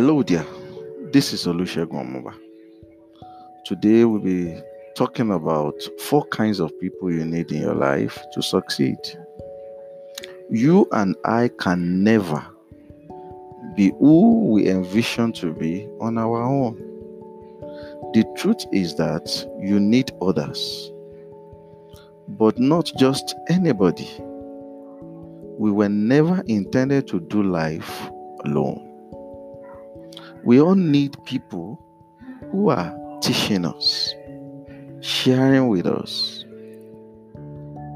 Hello there, this is Olusegun Omoba. Today we'll be talking about four kinds of people you need in your life to succeed. You and I can never be who we envision to be on our own. The truth is that you need others, but not just anybody. We were never intended to do life alone. We all need people who are teaching us, sharing with us,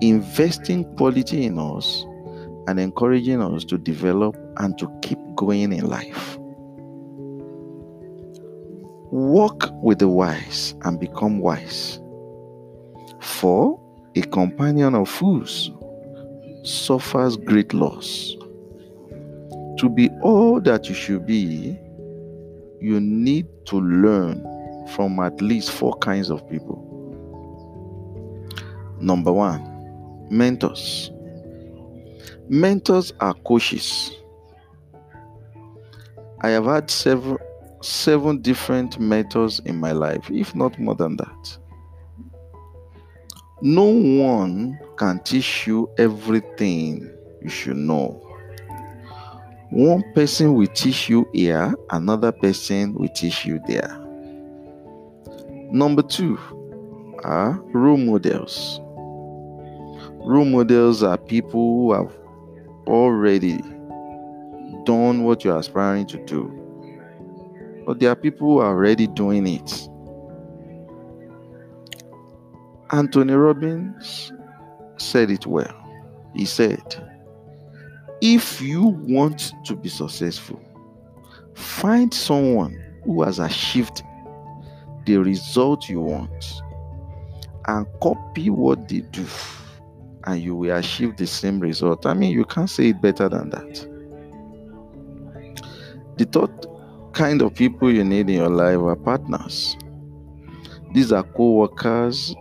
investing quality in us, and encouraging us to develop and to keep going in life. Walk with the wise and become wise. For a companion of fools suffers great loss. To be all that you should be, you need to learn from at least four kinds of people. Number one, mentors. Mentors are coaches. I have had several seven different mentors in my life, if not more than that. No one can teach you everything you should know. One person will teach you here, another person will teach you there. Number two are role models. Role models are people who have already done what you're aspiring to do but there are people who are already doing it. Anthony Robbins said it well. He said, If you want to be successful, find someone who has achieved the result you want and copy what they do, and you will achieve the same result. I mean, you can't say it better than that. The third kind of people you need in your life are partners. These are co workers,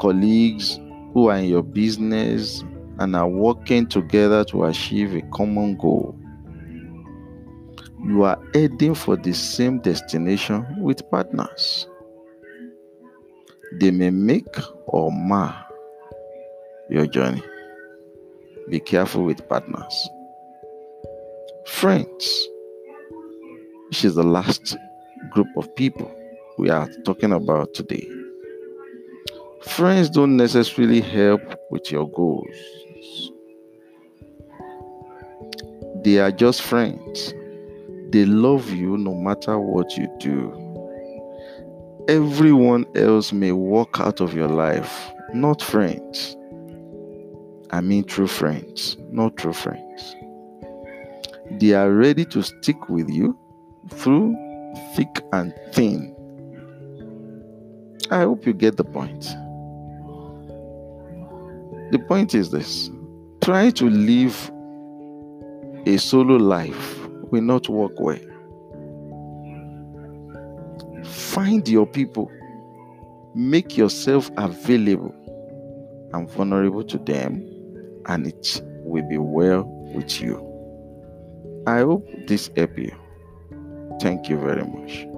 colleagues who are in your business and are working together to achieve a common goal. You are heading for the same destination with partners. They may make or mar your journey. Be careful with partners. Friends which is the last group of people we are talking about today. Friends don't necessarily help with your goals, they are just friends. They love you no matter what you do. Everyone else may walk out of your life, not friends. I mean, true friends, not true friends. They are ready to stick with you through thick and thin. I hope you get the point. The point is this try to live a solo life will not work well. Find your people, make yourself available and vulnerable to them, and it will be well with you. I hope this helped you. Thank you very much.